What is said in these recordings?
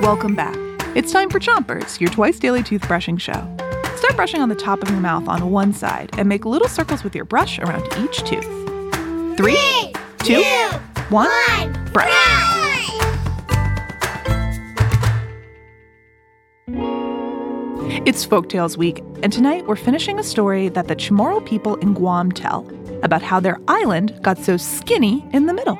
Welcome back. It's time for Chompers, your twice daily toothbrushing show. Start brushing on the top of your mouth on one side and make little circles with your brush around each tooth. Three, two, one, brush. It's Folktales Week, and tonight we're finishing a story that the Chamorro people in Guam tell about how their island got so skinny in the middle.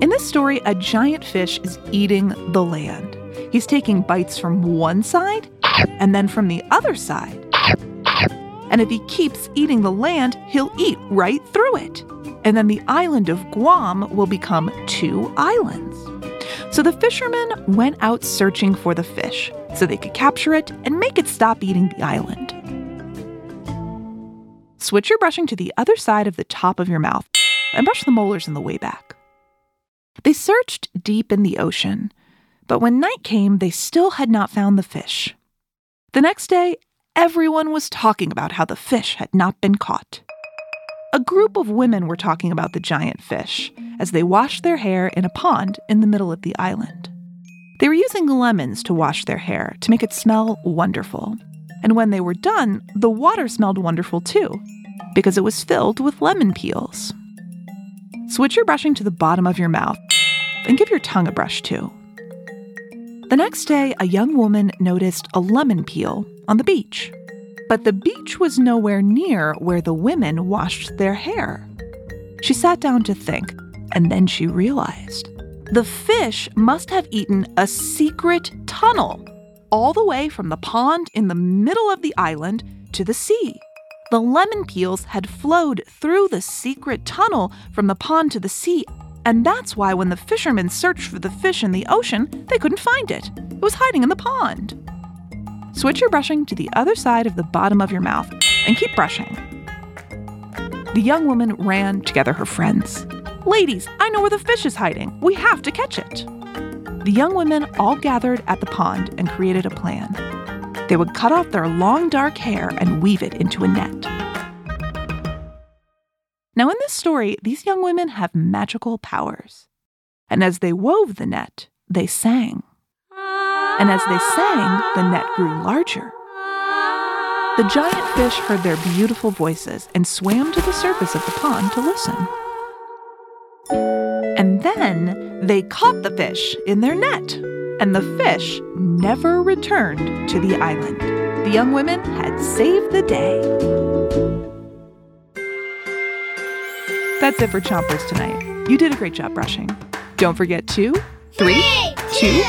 In this story, a giant fish is eating the land. He's taking bites from one side and then from the other side. And if he keeps eating the land, he'll eat right through it. And then the island of Guam will become two islands. So the fishermen went out searching for the fish so they could capture it and make it stop eating the island. Switch your brushing to the other side of the top of your mouth and brush the molars in the way back. They searched deep in the ocean, but when night came, they still had not found the fish. The next day, everyone was talking about how the fish had not been caught. A group of women were talking about the giant fish as they washed their hair in a pond in the middle of the island. They were using lemons to wash their hair to make it smell wonderful. And when they were done, the water smelled wonderful too, because it was filled with lemon peels. Switch your brushing to the bottom of your mouth and give your tongue a brush too. The next day, a young woman noticed a lemon peel on the beach. But the beach was nowhere near where the women washed their hair. She sat down to think, and then she realized the fish must have eaten a secret tunnel all the way from the pond in the middle of the island to the sea. The lemon peels had flowed through the secret tunnel from the pond to the sea, and that's why when the fishermen searched for the fish in the ocean, they couldn't find it. It was hiding in the pond. Switch your brushing to the other side of the bottom of your mouth and keep brushing. The young woman ran to gather her friends. Ladies, I know where the fish is hiding. We have to catch it. The young women all gathered at the pond and created a plan. They would cut off their long dark hair and weave it into a net. Now, in this story, these young women have magical powers. And as they wove the net, they sang. And as they sang, the net grew larger. The giant fish heard their beautiful voices and swam to the surface of the pond to listen. And then they caught the fish in their net, and the fish never returned to the island. The young women had saved the day. That's it for Chompers tonight. You did a great job brushing. Don't forget to three, two,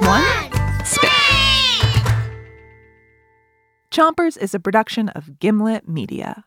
one, spit. Chompers is a production of Gimlet Media.